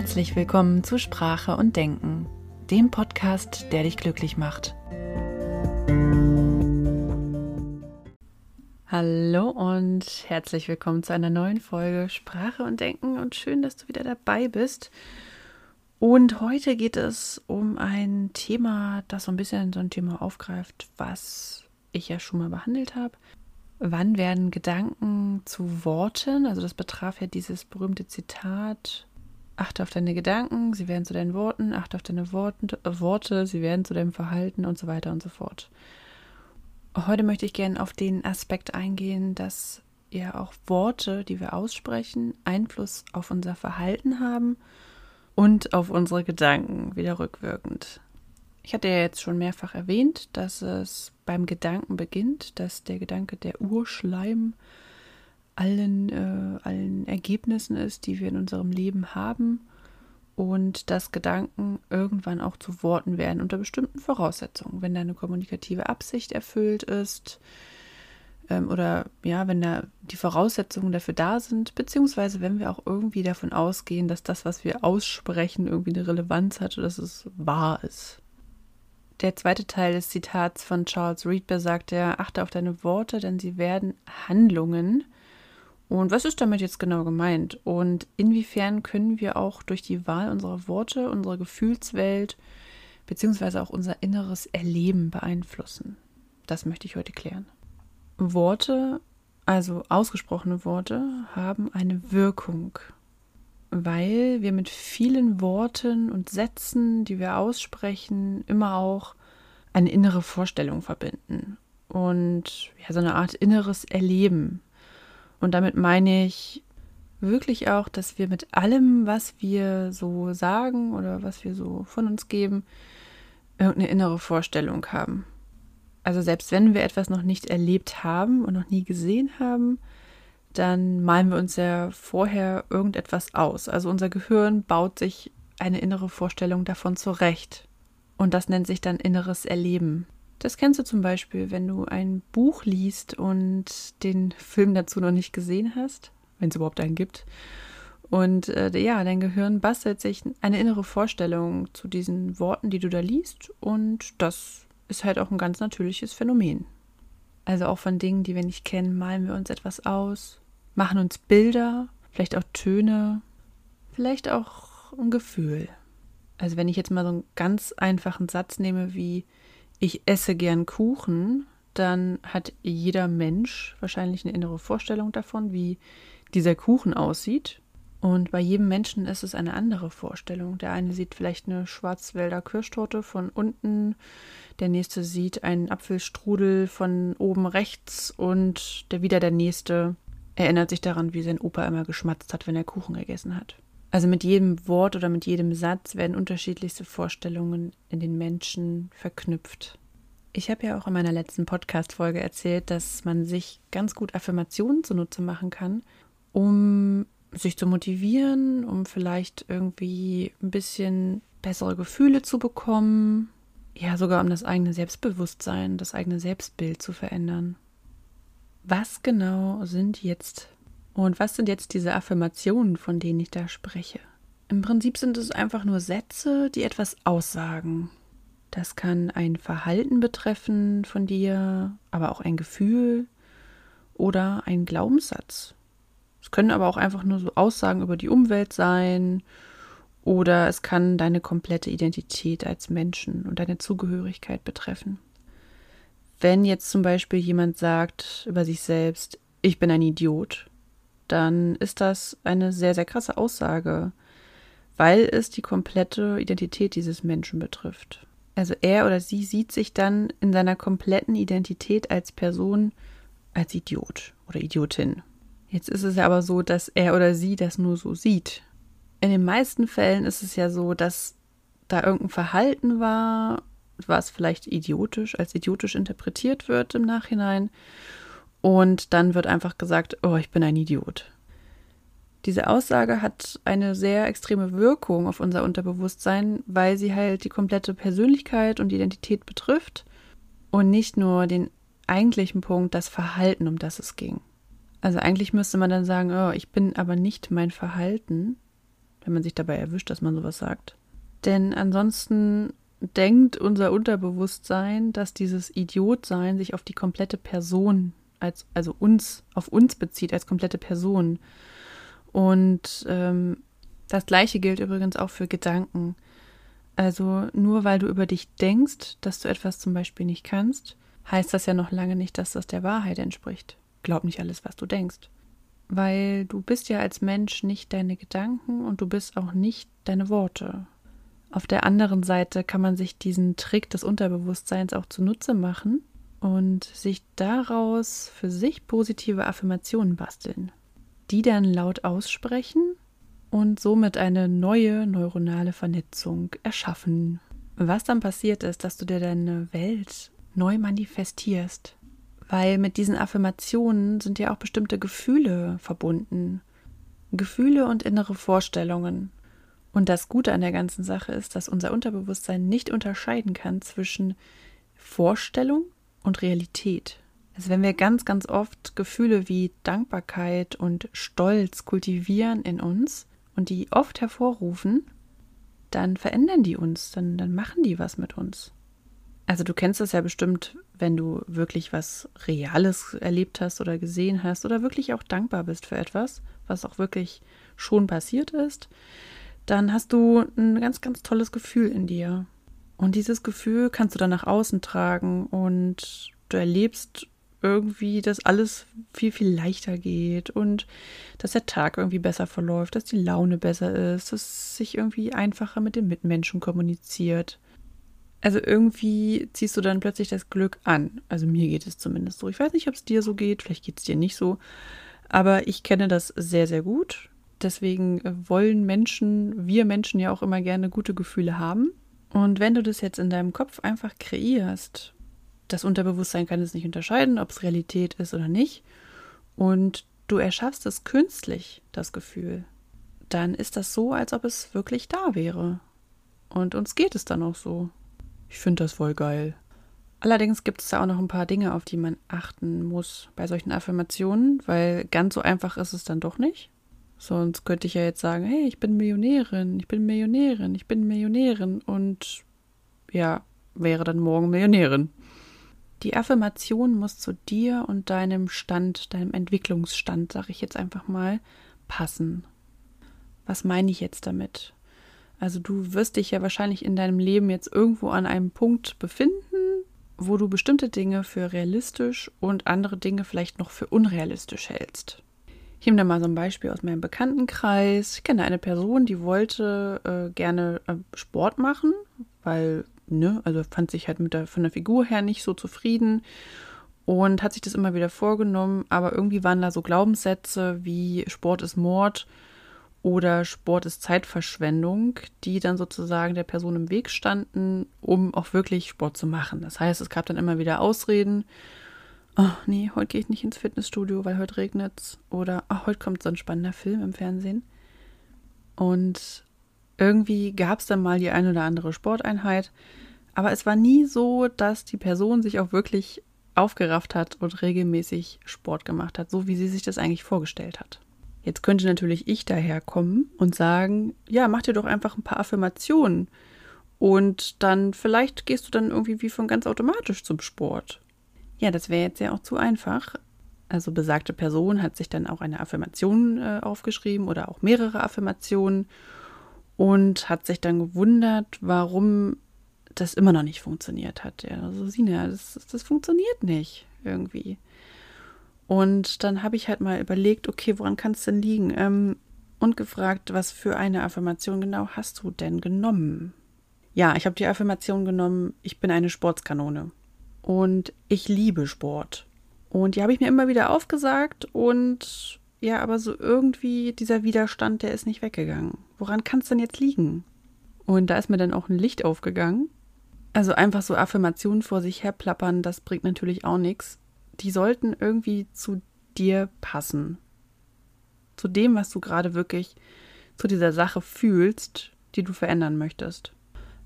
Herzlich willkommen zu Sprache und Denken, dem Podcast, der dich glücklich macht. Hallo und herzlich willkommen zu einer neuen Folge Sprache und Denken und schön, dass du wieder dabei bist. Und heute geht es um ein Thema, das so ein bisschen so ein Thema aufgreift, was ich ja schon mal behandelt habe. Wann werden Gedanken zu Worten? Also das betraf ja dieses berühmte Zitat Achte auf deine Gedanken, sie werden zu deinen Worten, achte auf deine Worten, äh, Worte, sie werden zu deinem Verhalten und so weiter und so fort. Heute möchte ich gerne auf den Aspekt eingehen, dass ja auch Worte, die wir aussprechen, Einfluss auf unser Verhalten haben und auf unsere Gedanken wieder rückwirkend. Ich hatte ja jetzt schon mehrfach erwähnt, dass es beim Gedanken beginnt, dass der Gedanke der Urschleim allen, äh, allen Ergebnissen ist, die wir in unserem Leben haben und dass Gedanken irgendwann auch zu Worten werden unter bestimmten Voraussetzungen. Wenn deine kommunikative Absicht erfüllt ist ähm, oder ja, wenn da die Voraussetzungen dafür da sind, beziehungsweise wenn wir auch irgendwie davon ausgehen, dass das, was wir aussprechen, irgendwie eine Relevanz hat oder dass es wahr ist. Der zweite Teil des Zitats von Charles Reed besagt, er achte auf deine Worte, denn sie werden Handlungen. Und was ist damit jetzt genau gemeint? Und inwiefern können wir auch durch die Wahl unserer Worte unsere Gefühlswelt beziehungsweise auch unser inneres Erleben beeinflussen? Das möchte ich heute klären. Worte, also ausgesprochene Worte, haben eine Wirkung, weil wir mit vielen Worten und Sätzen, die wir aussprechen, immer auch eine innere Vorstellung verbinden und ja, so eine Art inneres Erleben und damit meine ich wirklich auch, dass wir mit allem, was wir so sagen oder was wir so von uns geben, irgendeine innere Vorstellung haben. Also selbst wenn wir etwas noch nicht erlebt haben und noch nie gesehen haben, dann malen wir uns ja vorher irgendetwas aus. Also unser Gehirn baut sich eine innere Vorstellung davon zurecht. Und das nennt sich dann inneres Erleben. Das kennst du zum Beispiel, wenn du ein Buch liest und den Film dazu noch nicht gesehen hast, wenn es überhaupt einen gibt. Und äh, ja, dein Gehirn bastelt sich eine innere Vorstellung zu diesen Worten, die du da liest. Und das ist halt auch ein ganz natürliches Phänomen. Also auch von Dingen, die wir nicht kennen, malen wir uns etwas aus, machen uns Bilder, vielleicht auch Töne, vielleicht auch ein Gefühl. Also wenn ich jetzt mal so einen ganz einfachen Satz nehme wie ich esse gern Kuchen, dann hat jeder Mensch wahrscheinlich eine innere Vorstellung davon, wie dieser Kuchen aussieht. Und bei jedem Menschen ist es eine andere Vorstellung. Der eine sieht vielleicht eine Schwarzwälder Kirschtorte von unten, der nächste sieht einen Apfelstrudel von oben rechts und der wieder der nächste erinnert sich daran, wie sein Opa immer geschmatzt hat, wenn er Kuchen gegessen hat. Also mit jedem Wort oder mit jedem Satz werden unterschiedlichste Vorstellungen in den Menschen verknüpft. Ich habe ja auch in meiner letzten Podcast-Folge erzählt, dass man sich ganz gut Affirmationen zunutze machen kann, um sich zu motivieren, um vielleicht irgendwie ein bisschen bessere Gefühle zu bekommen, ja sogar um das eigene Selbstbewusstsein, das eigene Selbstbild zu verändern. Was genau sind jetzt und was sind jetzt diese Affirmationen, von denen ich da spreche? Im Prinzip sind es einfach nur Sätze, die etwas aussagen. Das kann ein Verhalten betreffen von dir, aber auch ein Gefühl oder ein Glaubenssatz. Es können aber auch einfach nur so Aussagen über die Umwelt sein oder es kann deine komplette Identität als Menschen und deine Zugehörigkeit betreffen. Wenn jetzt zum Beispiel jemand sagt über sich selbst, ich bin ein Idiot, dann ist das eine sehr, sehr krasse Aussage, weil es die komplette Identität dieses Menschen betrifft. Also er oder sie sieht sich dann in seiner kompletten Identität als Person als Idiot oder Idiotin. Jetzt ist es ja aber so, dass er oder sie das nur so sieht. In den meisten Fällen ist es ja so, dass da irgendein Verhalten war, was vielleicht idiotisch, als idiotisch interpretiert wird im Nachhinein. Und dann wird einfach gesagt, oh, ich bin ein Idiot. Diese Aussage hat eine sehr extreme Wirkung auf unser Unterbewusstsein, weil sie halt die komplette Persönlichkeit und Identität betrifft und nicht nur den eigentlichen Punkt, das Verhalten, um das es ging. Also eigentlich müsste man dann sagen, oh, ich bin aber nicht mein Verhalten, wenn man sich dabei erwischt, dass man sowas sagt. Denn ansonsten denkt unser Unterbewusstsein, dass dieses Idiotsein sich auf die komplette Person, als, also uns, auf uns bezieht, als komplette Person. Und ähm, das gleiche gilt übrigens auch für Gedanken. Also nur weil du über dich denkst, dass du etwas zum Beispiel nicht kannst, heißt das ja noch lange nicht, dass das der Wahrheit entspricht. Glaub nicht alles, was du denkst. Weil du bist ja als Mensch nicht deine Gedanken und du bist auch nicht deine Worte. Auf der anderen Seite kann man sich diesen Trick des Unterbewusstseins auch zunutze machen und sich daraus für sich positive Affirmationen basteln, die dann laut aussprechen und somit eine neue neuronale Vernetzung erschaffen. Was dann passiert ist, dass du dir deine Welt neu manifestierst, weil mit diesen Affirmationen sind ja auch bestimmte Gefühle verbunden. Gefühle und innere Vorstellungen. Und das Gute an der ganzen Sache ist, dass unser Unterbewusstsein nicht unterscheiden kann zwischen Vorstellung und Realität. Also wenn wir ganz, ganz oft Gefühle wie Dankbarkeit und Stolz kultivieren in uns und die oft hervorrufen, dann verändern die uns, dann, dann machen die was mit uns. Also du kennst das ja bestimmt, wenn du wirklich was Reales erlebt hast oder gesehen hast oder wirklich auch dankbar bist für etwas, was auch wirklich schon passiert ist, dann hast du ein ganz, ganz tolles Gefühl in dir. Und dieses Gefühl kannst du dann nach außen tragen und du erlebst irgendwie, dass alles viel, viel leichter geht und dass der Tag irgendwie besser verläuft, dass die Laune besser ist, dass sich irgendwie einfacher mit den Mitmenschen kommuniziert. Also irgendwie ziehst du dann plötzlich das Glück an. Also mir geht es zumindest so. Ich weiß nicht, ob es dir so geht, vielleicht geht es dir nicht so. Aber ich kenne das sehr, sehr gut. Deswegen wollen Menschen, wir Menschen ja auch immer gerne gute Gefühle haben. Und wenn du das jetzt in deinem Kopf einfach kreierst, das Unterbewusstsein kann es nicht unterscheiden, ob es Realität ist oder nicht, und du erschaffst es künstlich, das Gefühl, dann ist das so, als ob es wirklich da wäre. Und uns geht es dann auch so. Ich finde das voll geil. Allerdings gibt es da auch noch ein paar Dinge, auf die man achten muss bei solchen Affirmationen, weil ganz so einfach ist es dann doch nicht. Sonst könnte ich ja jetzt sagen, hey, ich bin Millionärin, ich bin Millionärin, ich bin Millionärin und ja, wäre dann morgen Millionärin. Die Affirmation muss zu dir und deinem Stand, deinem Entwicklungsstand, sage ich jetzt einfach mal, passen. Was meine ich jetzt damit? Also du wirst dich ja wahrscheinlich in deinem Leben jetzt irgendwo an einem Punkt befinden, wo du bestimmte Dinge für realistisch und andere Dinge vielleicht noch für unrealistisch hältst. Ich nehme da mal so ein Beispiel aus meinem Bekanntenkreis. Ich kenne eine Person, die wollte äh, gerne äh, Sport machen, weil, ne, also fand sich halt mit der, von der Figur her nicht so zufrieden und hat sich das immer wieder vorgenommen, aber irgendwie waren da so Glaubenssätze wie Sport ist Mord oder Sport ist Zeitverschwendung, die dann sozusagen der Person im Weg standen, um auch wirklich Sport zu machen. Das heißt, es gab dann immer wieder Ausreden. Oh, nee, heute gehe ich nicht ins Fitnessstudio, weil heute regnet's. Oder oh, heute kommt so ein spannender Film im Fernsehen. Und irgendwie gab es dann mal die ein oder andere Sporteinheit. Aber es war nie so, dass die Person sich auch wirklich aufgerafft hat und regelmäßig Sport gemacht hat, so wie sie sich das eigentlich vorgestellt hat. Jetzt könnte natürlich ich daherkommen und sagen, ja, mach dir doch einfach ein paar Affirmationen und dann vielleicht gehst du dann irgendwie wie von ganz automatisch zum Sport. Ja, das wäre jetzt ja auch zu einfach. Also besagte Person hat sich dann auch eine Affirmation äh, aufgeschrieben oder auch mehrere Affirmationen und hat sich dann gewundert, warum das immer noch nicht funktioniert hat. Ja, also Sina, das, das funktioniert nicht irgendwie. Und dann habe ich halt mal überlegt, okay, woran kann es denn liegen? Ähm, und gefragt, was für eine Affirmation genau hast du denn genommen? Ja, ich habe die Affirmation genommen, ich bin eine Sportskanone. Und ich liebe Sport. Und die habe ich mir immer wieder aufgesagt und ja, aber so irgendwie dieser Widerstand, der ist nicht weggegangen. Woran kann es denn jetzt liegen? Und da ist mir dann auch ein Licht aufgegangen. Also einfach so Affirmationen vor sich her plappern, das bringt natürlich auch nichts die sollten irgendwie zu dir passen. Zu dem, was du gerade wirklich zu dieser Sache fühlst, die du verändern möchtest.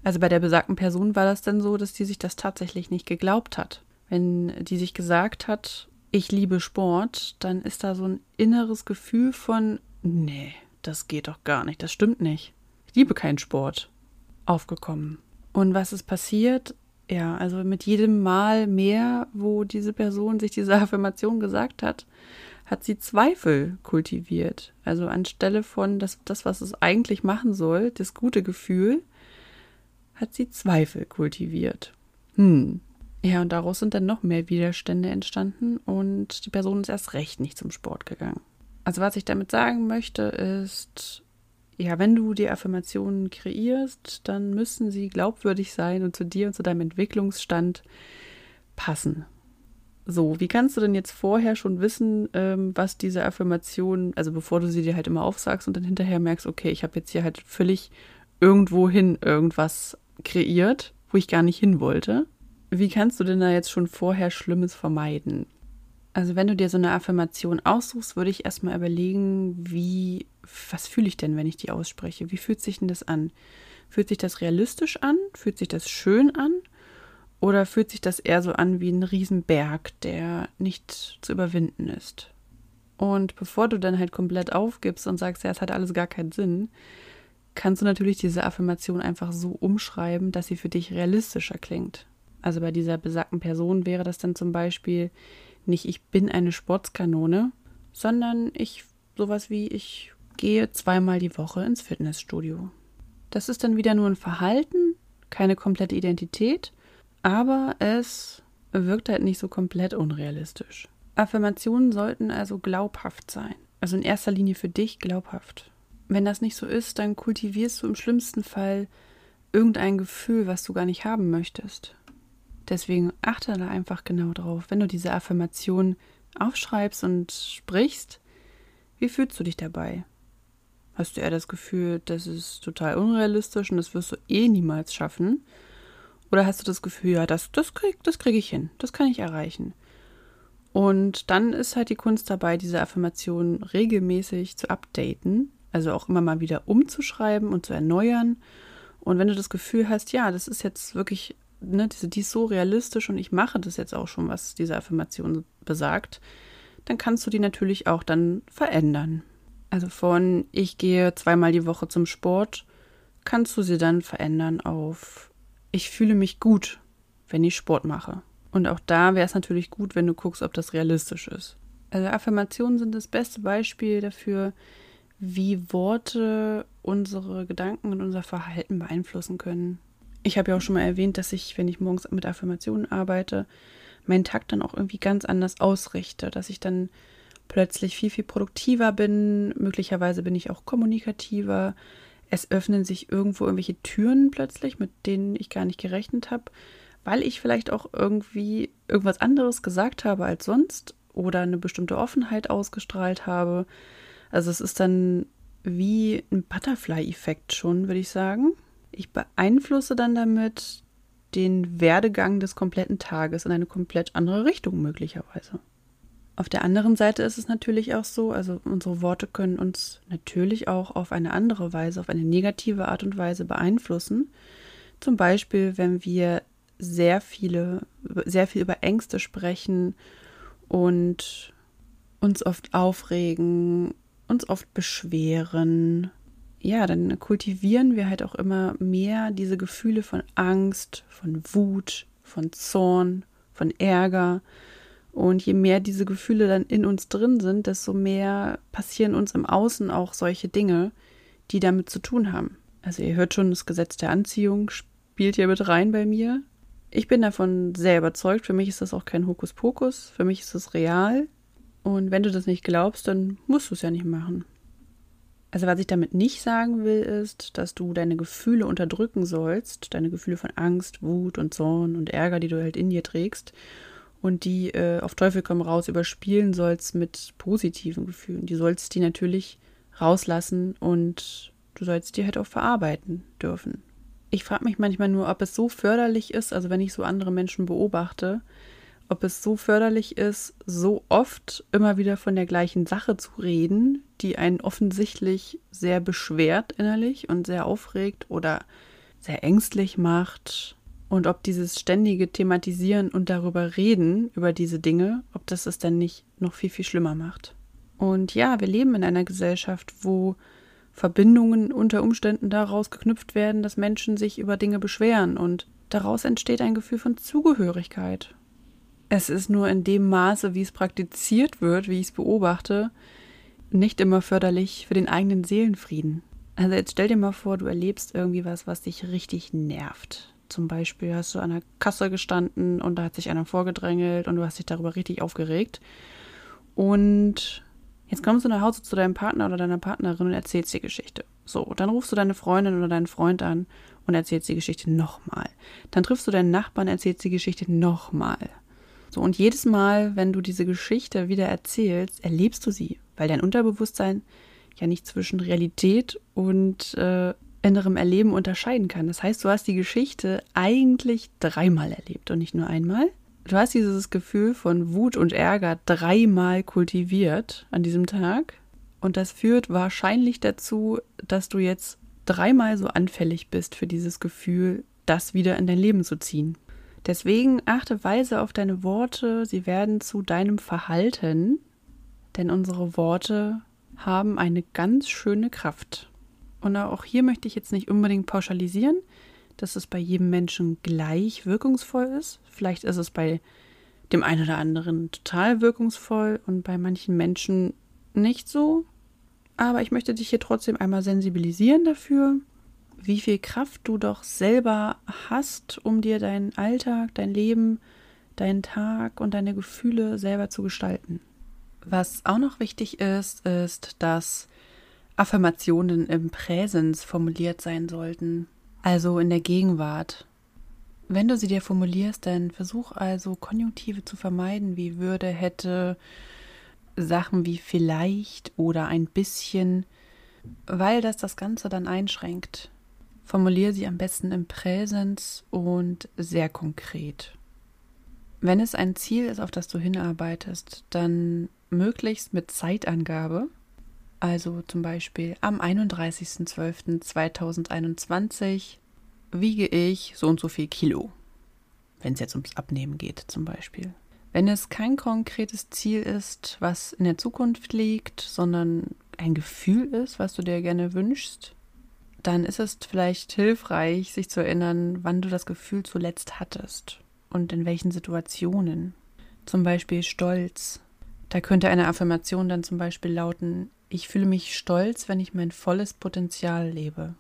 Also bei der besagten Person war das dann so, dass die sich das tatsächlich nicht geglaubt hat. Wenn die sich gesagt hat, ich liebe Sport, dann ist da so ein inneres Gefühl von, nee, das geht doch gar nicht, das stimmt nicht. Ich liebe keinen Sport. Aufgekommen. Und was ist passiert? Ja, also mit jedem Mal mehr, wo diese Person sich diese Affirmation gesagt hat, hat sie Zweifel kultiviert. Also anstelle von das, das, was es eigentlich machen soll, das gute Gefühl, hat sie Zweifel kultiviert. Hm. Ja, und daraus sind dann noch mehr Widerstände entstanden und die Person ist erst recht nicht zum Sport gegangen. Also was ich damit sagen möchte, ist, ja, wenn du die Affirmationen kreierst, dann müssen sie glaubwürdig sein und zu dir und zu deinem Entwicklungsstand passen. So, wie kannst du denn jetzt vorher schon wissen, ähm, was diese Affirmation, also bevor du sie dir halt immer aufsagst und dann hinterher merkst, okay, ich habe jetzt hier halt völlig irgendwohin irgendwas kreiert, wo ich gar nicht hin wollte. Wie kannst du denn da jetzt schon vorher Schlimmes vermeiden? Also wenn du dir so eine Affirmation aussuchst, würde ich erstmal überlegen, wie, was fühle ich denn, wenn ich die ausspreche? Wie fühlt sich denn das an? Fühlt sich das realistisch an? Fühlt sich das schön an? Oder fühlt sich das eher so an wie ein Riesenberg, der nicht zu überwinden ist? Und bevor du dann halt komplett aufgibst und sagst, ja, es hat alles gar keinen Sinn, kannst du natürlich diese Affirmation einfach so umschreiben, dass sie für dich realistischer klingt. Also bei dieser besagten Person wäre das dann zum Beispiel nicht ich bin eine Sportskanone, sondern ich sowas wie ich gehe zweimal die Woche ins Fitnessstudio. Das ist dann wieder nur ein Verhalten, keine komplette Identität, aber es wirkt halt nicht so komplett unrealistisch. Affirmationen sollten also glaubhaft sein. Also in erster Linie für dich glaubhaft. Wenn das nicht so ist, dann kultivierst du im schlimmsten Fall irgendein Gefühl, was du gar nicht haben möchtest. Deswegen achte da einfach genau drauf, wenn du diese Affirmation aufschreibst und sprichst, wie fühlst du dich dabei? Hast du eher das Gefühl, das ist total unrealistisch und das wirst du eh niemals schaffen? Oder hast du das Gefühl, ja, das, das kriege das krieg ich hin, das kann ich erreichen? Und dann ist halt die Kunst dabei, diese Affirmation regelmäßig zu updaten, also auch immer mal wieder umzuschreiben und zu erneuern. Und wenn du das Gefühl hast, ja, das ist jetzt wirklich ne, diese, die ist so realistisch und ich mache das jetzt auch schon, was diese Affirmation besagt, dann kannst du die natürlich auch dann verändern. Also von ich gehe zweimal die Woche zum Sport, kannst du sie dann verändern auf ich fühle mich gut, wenn ich Sport mache. Und auch da wäre es natürlich gut, wenn du guckst, ob das realistisch ist. Also Affirmationen sind das beste Beispiel dafür, wie Worte unsere Gedanken und unser Verhalten beeinflussen können ich habe ja auch schon mal erwähnt, dass ich, wenn ich morgens mit Affirmationen arbeite, meinen Tag dann auch irgendwie ganz anders ausrichte, dass ich dann plötzlich viel, viel produktiver bin. Möglicherweise bin ich auch kommunikativer. Es öffnen sich irgendwo irgendwelche Türen plötzlich, mit denen ich gar nicht gerechnet habe, weil ich vielleicht auch irgendwie irgendwas anderes gesagt habe als sonst oder eine bestimmte Offenheit ausgestrahlt habe. Also es ist dann wie ein Butterfly-Effekt schon, würde ich sagen. Ich beeinflusse dann damit den Werdegang des kompletten Tages in eine komplett andere Richtung möglicherweise. Auf der anderen Seite ist es natürlich auch so, also unsere Worte können uns natürlich auch auf eine andere Weise, auf eine negative Art und Weise beeinflussen. Zum Beispiel, wenn wir sehr viele, sehr viel über Ängste sprechen und uns oft aufregen, uns oft beschweren, ja, dann kultivieren wir halt auch immer mehr diese Gefühle von Angst, von Wut, von Zorn, von Ärger. Und je mehr diese Gefühle dann in uns drin sind, desto mehr passieren uns im Außen auch solche Dinge, die damit zu tun haben. Also ihr hört schon, das Gesetz der Anziehung spielt hier mit rein bei mir. Ich bin davon sehr überzeugt. Für mich ist das auch kein Hokuspokus. Für mich ist es real. Und wenn du das nicht glaubst, dann musst du es ja nicht machen. Also was ich damit nicht sagen will, ist, dass du deine Gefühle unterdrücken sollst, deine Gefühle von Angst, Wut und Zorn und Ärger, die du halt in dir trägst und die äh, auf Teufel komm raus überspielen sollst mit positiven Gefühlen. Die sollst die natürlich rauslassen und du sollst die halt auch verarbeiten dürfen. Ich frage mich manchmal nur, ob es so förderlich ist, also wenn ich so andere Menschen beobachte, ob es so förderlich ist, so oft immer wieder von der gleichen Sache zu reden, die einen offensichtlich sehr beschwert innerlich und sehr aufregt oder sehr ängstlich macht. Und ob dieses ständige Thematisieren und darüber reden, über diese Dinge, ob das es dann nicht noch viel, viel schlimmer macht. Und ja, wir leben in einer Gesellschaft, wo Verbindungen unter Umständen daraus geknüpft werden, dass Menschen sich über Dinge beschweren und daraus entsteht ein Gefühl von Zugehörigkeit. Es ist nur in dem Maße, wie es praktiziert wird, wie ich es beobachte, nicht immer förderlich für den eigenen Seelenfrieden. Also jetzt stell dir mal vor, du erlebst irgendwie was, was dich richtig nervt. Zum Beispiel hast du an der Kasse gestanden und da hat sich einer vorgedrängelt und du hast dich darüber richtig aufgeregt. Und jetzt kommst du nach Hause zu deinem Partner oder deiner Partnerin und erzählst die Geschichte. So, dann rufst du deine Freundin oder deinen Freund an und erzählst die Geschichte nochmal. Dann triffst du deinen Nachbarn, erzählst die Geschichte nochmal. So, und jedes Mal, wenn du diese Geschichte wieder erzählst, erlebst du sie, weil dein Unterbewusstsein ja nicht zwischen Realität und äh, innerem Erleben unterscheiden kann. Das heißt, du hast die Geschichte eigentlich dreimal erlebt und nicht nur einmal. Du hast dieses Gefühl von Wut und Ärger dreimal kultiviert an diesem Tag. Und das führt wahrscheinlich dazu, dass du jetzt dreimal so anfällig bist für dieses Gefühl, das wieder in dein Leben zu ziehen. Deswegen achte weise auf deine Worte, sie werden zu deinem Verhalten, denn unsere Worte haben eine ganz schöne Kraft. Und auch hier möchte ich jetzt nicht unbedingt pauschalisieren, dass es bei jedem Menschen gleich wirkungsvoll ist. Vielleicht ist es bei dem einen oder anderen total wirkungsvoll und bei manchen Menschen nicht so. Aber ich möchte dich hier trotzdem einmal sensibilisieren dafür, wie viel Kraft du doch selber hast, um dir deinen Alltag, dein Leben, deinen Tag und deine Gefühle selber zu gestalten. Was auch noch wichtig ist, ist, dass Affirmationen im Präsens formuliert sein sollten, also in der Gegenwart. Wenn du sie dir formulierst, dann versuch also Konjunktive zu vermeiden, wie würde, hätte, Sachen wie vielleicht oder ein bisschen, weil das das Ganze dann einschränkt. Formuliere sie am besten im Präsens und sehr konkret. Wenn es ein Ziel ist, auf das du hinarbeitest, dann möglichst mit Zeitangabe. Also zum Beispiel am 31.12.2021 wiege ich so und so viel Kilo. Wenn es jetzt ums Abnehmen geht zum Beispiel. Wenn es kein konkretes Ziel ist, was in der Zukunft liegt, sondern ein Gefühl ist, was du dir gerne wünschst, dann ist es vielleicht hilfreich, sich zu erinnern, wann du das Gefühl zuletzt hattest und in welchen Situationen. Zum Beispiel Stolz, da könnte eine Affirmation dann zum Beispiel lauten, ich fühle mich stolz, wenn ich mein volles Potenzial lebe.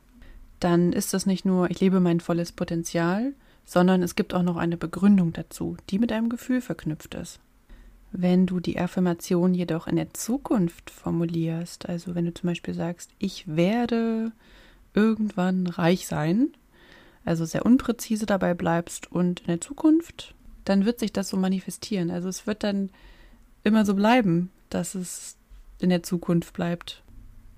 Dann ist das nicht nur, ich lebe mein volles Potenzial, sondern es gibt auch noch eine Begründung dazu, die mit einem Gefühl verknüpft ist. Wenn du die Affirmation jedoch in der Zukunft formulierst, also wenn du zum Beispiel sagst, ich werde irgendwann reich sein, also sehr unpräzise dabei bleibst und in der Zukunft, dann wird sich das so manifestieren. Also es wird dann immer so bleiben, dass es in der Zukunft bleibt.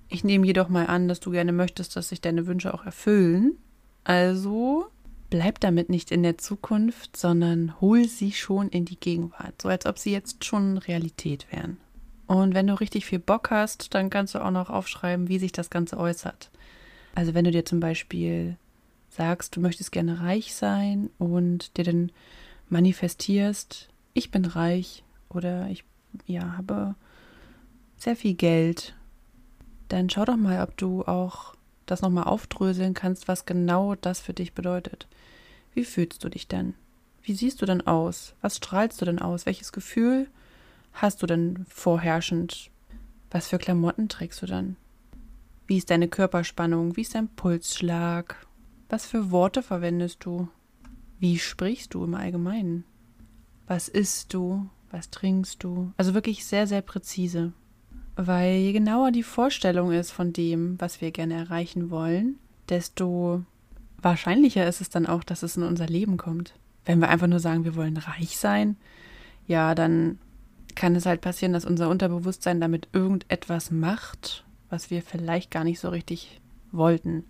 Ich nehme jedoch mal an, dass du gerne möchtest, dass sich deine Wünsche auch erfüllen. Also bleib damit nicht in der Zukunft, sondern hol sie schon in die Gegenwart, so als ob sie jetzt schon Realität wären. Und wenn du richtig viel Bock hast, dann kannst du auch noch aufschreiben, wie sich das Ganze äußert. Also wenn du dir zum Beispiel sagst, du möchtest gerne reich sein und dir dann manifestierst, ich bin reich oder ich ja, habe sehr viel Geld, dann schau doch mal, ob du auch das nochmal aufdröseln kannst, was genau das für dich bedeutet. Wie fühlst du dich denn? Wie siehst du denn aus? Was strahlst du denn aus? Welches Gefühl hast du denn vorherrschend? Was für Klamotten trägst du dann? Wie ist deine Körperspannung? Wie ist dein Pulsschlag? Was für Worte verwendest du? Wie sprichst du im Allgemeinen? Was isst du? was trinkst du? Also wirklich sehr, sehr präzise. Weil je genauer die Vorstellung ist von dem, was wir gerne erreichen wollen, desto wahrscheinlicher ist es dann auch, dass es in unser Leben kommt. Wenn wir einfach nur sagen, wir wollen reich sein, ja, dann kann es halt passieren, dass unser Unterbewusstsein damit irgendetwas macht, was wir vielleicht gar nicht so richtig wollten.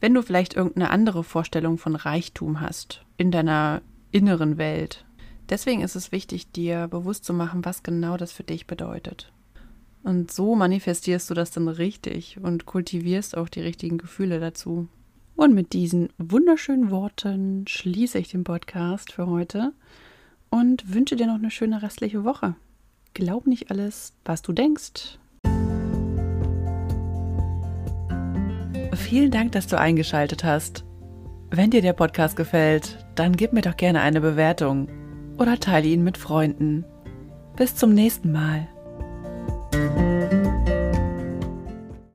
Wenn du vielleicht irgendeine andere Vorstellung von Reichtum hast in deiner inneren Welt, Deswegen ist es wichtig, dir bewusst zu machen, was genau das für dich bedeutet. Und so manifestierst du das dann richtig und kultivierst auch die richtigen Gefühle dazu. Und mit diesen wunderschönen Worten schließe ich den Podcast für heute und wünsche dir noch eine schöne restliche Woche. Glaub nicht alles, was du denkst. Vielen Dank, dass du eingeschaltet hast. Wenn dir der Podcast gefällt, dann gib mir doch gerne eine Bewertung oder teile ihn mit Freunden. Bis zum nächsten Mal.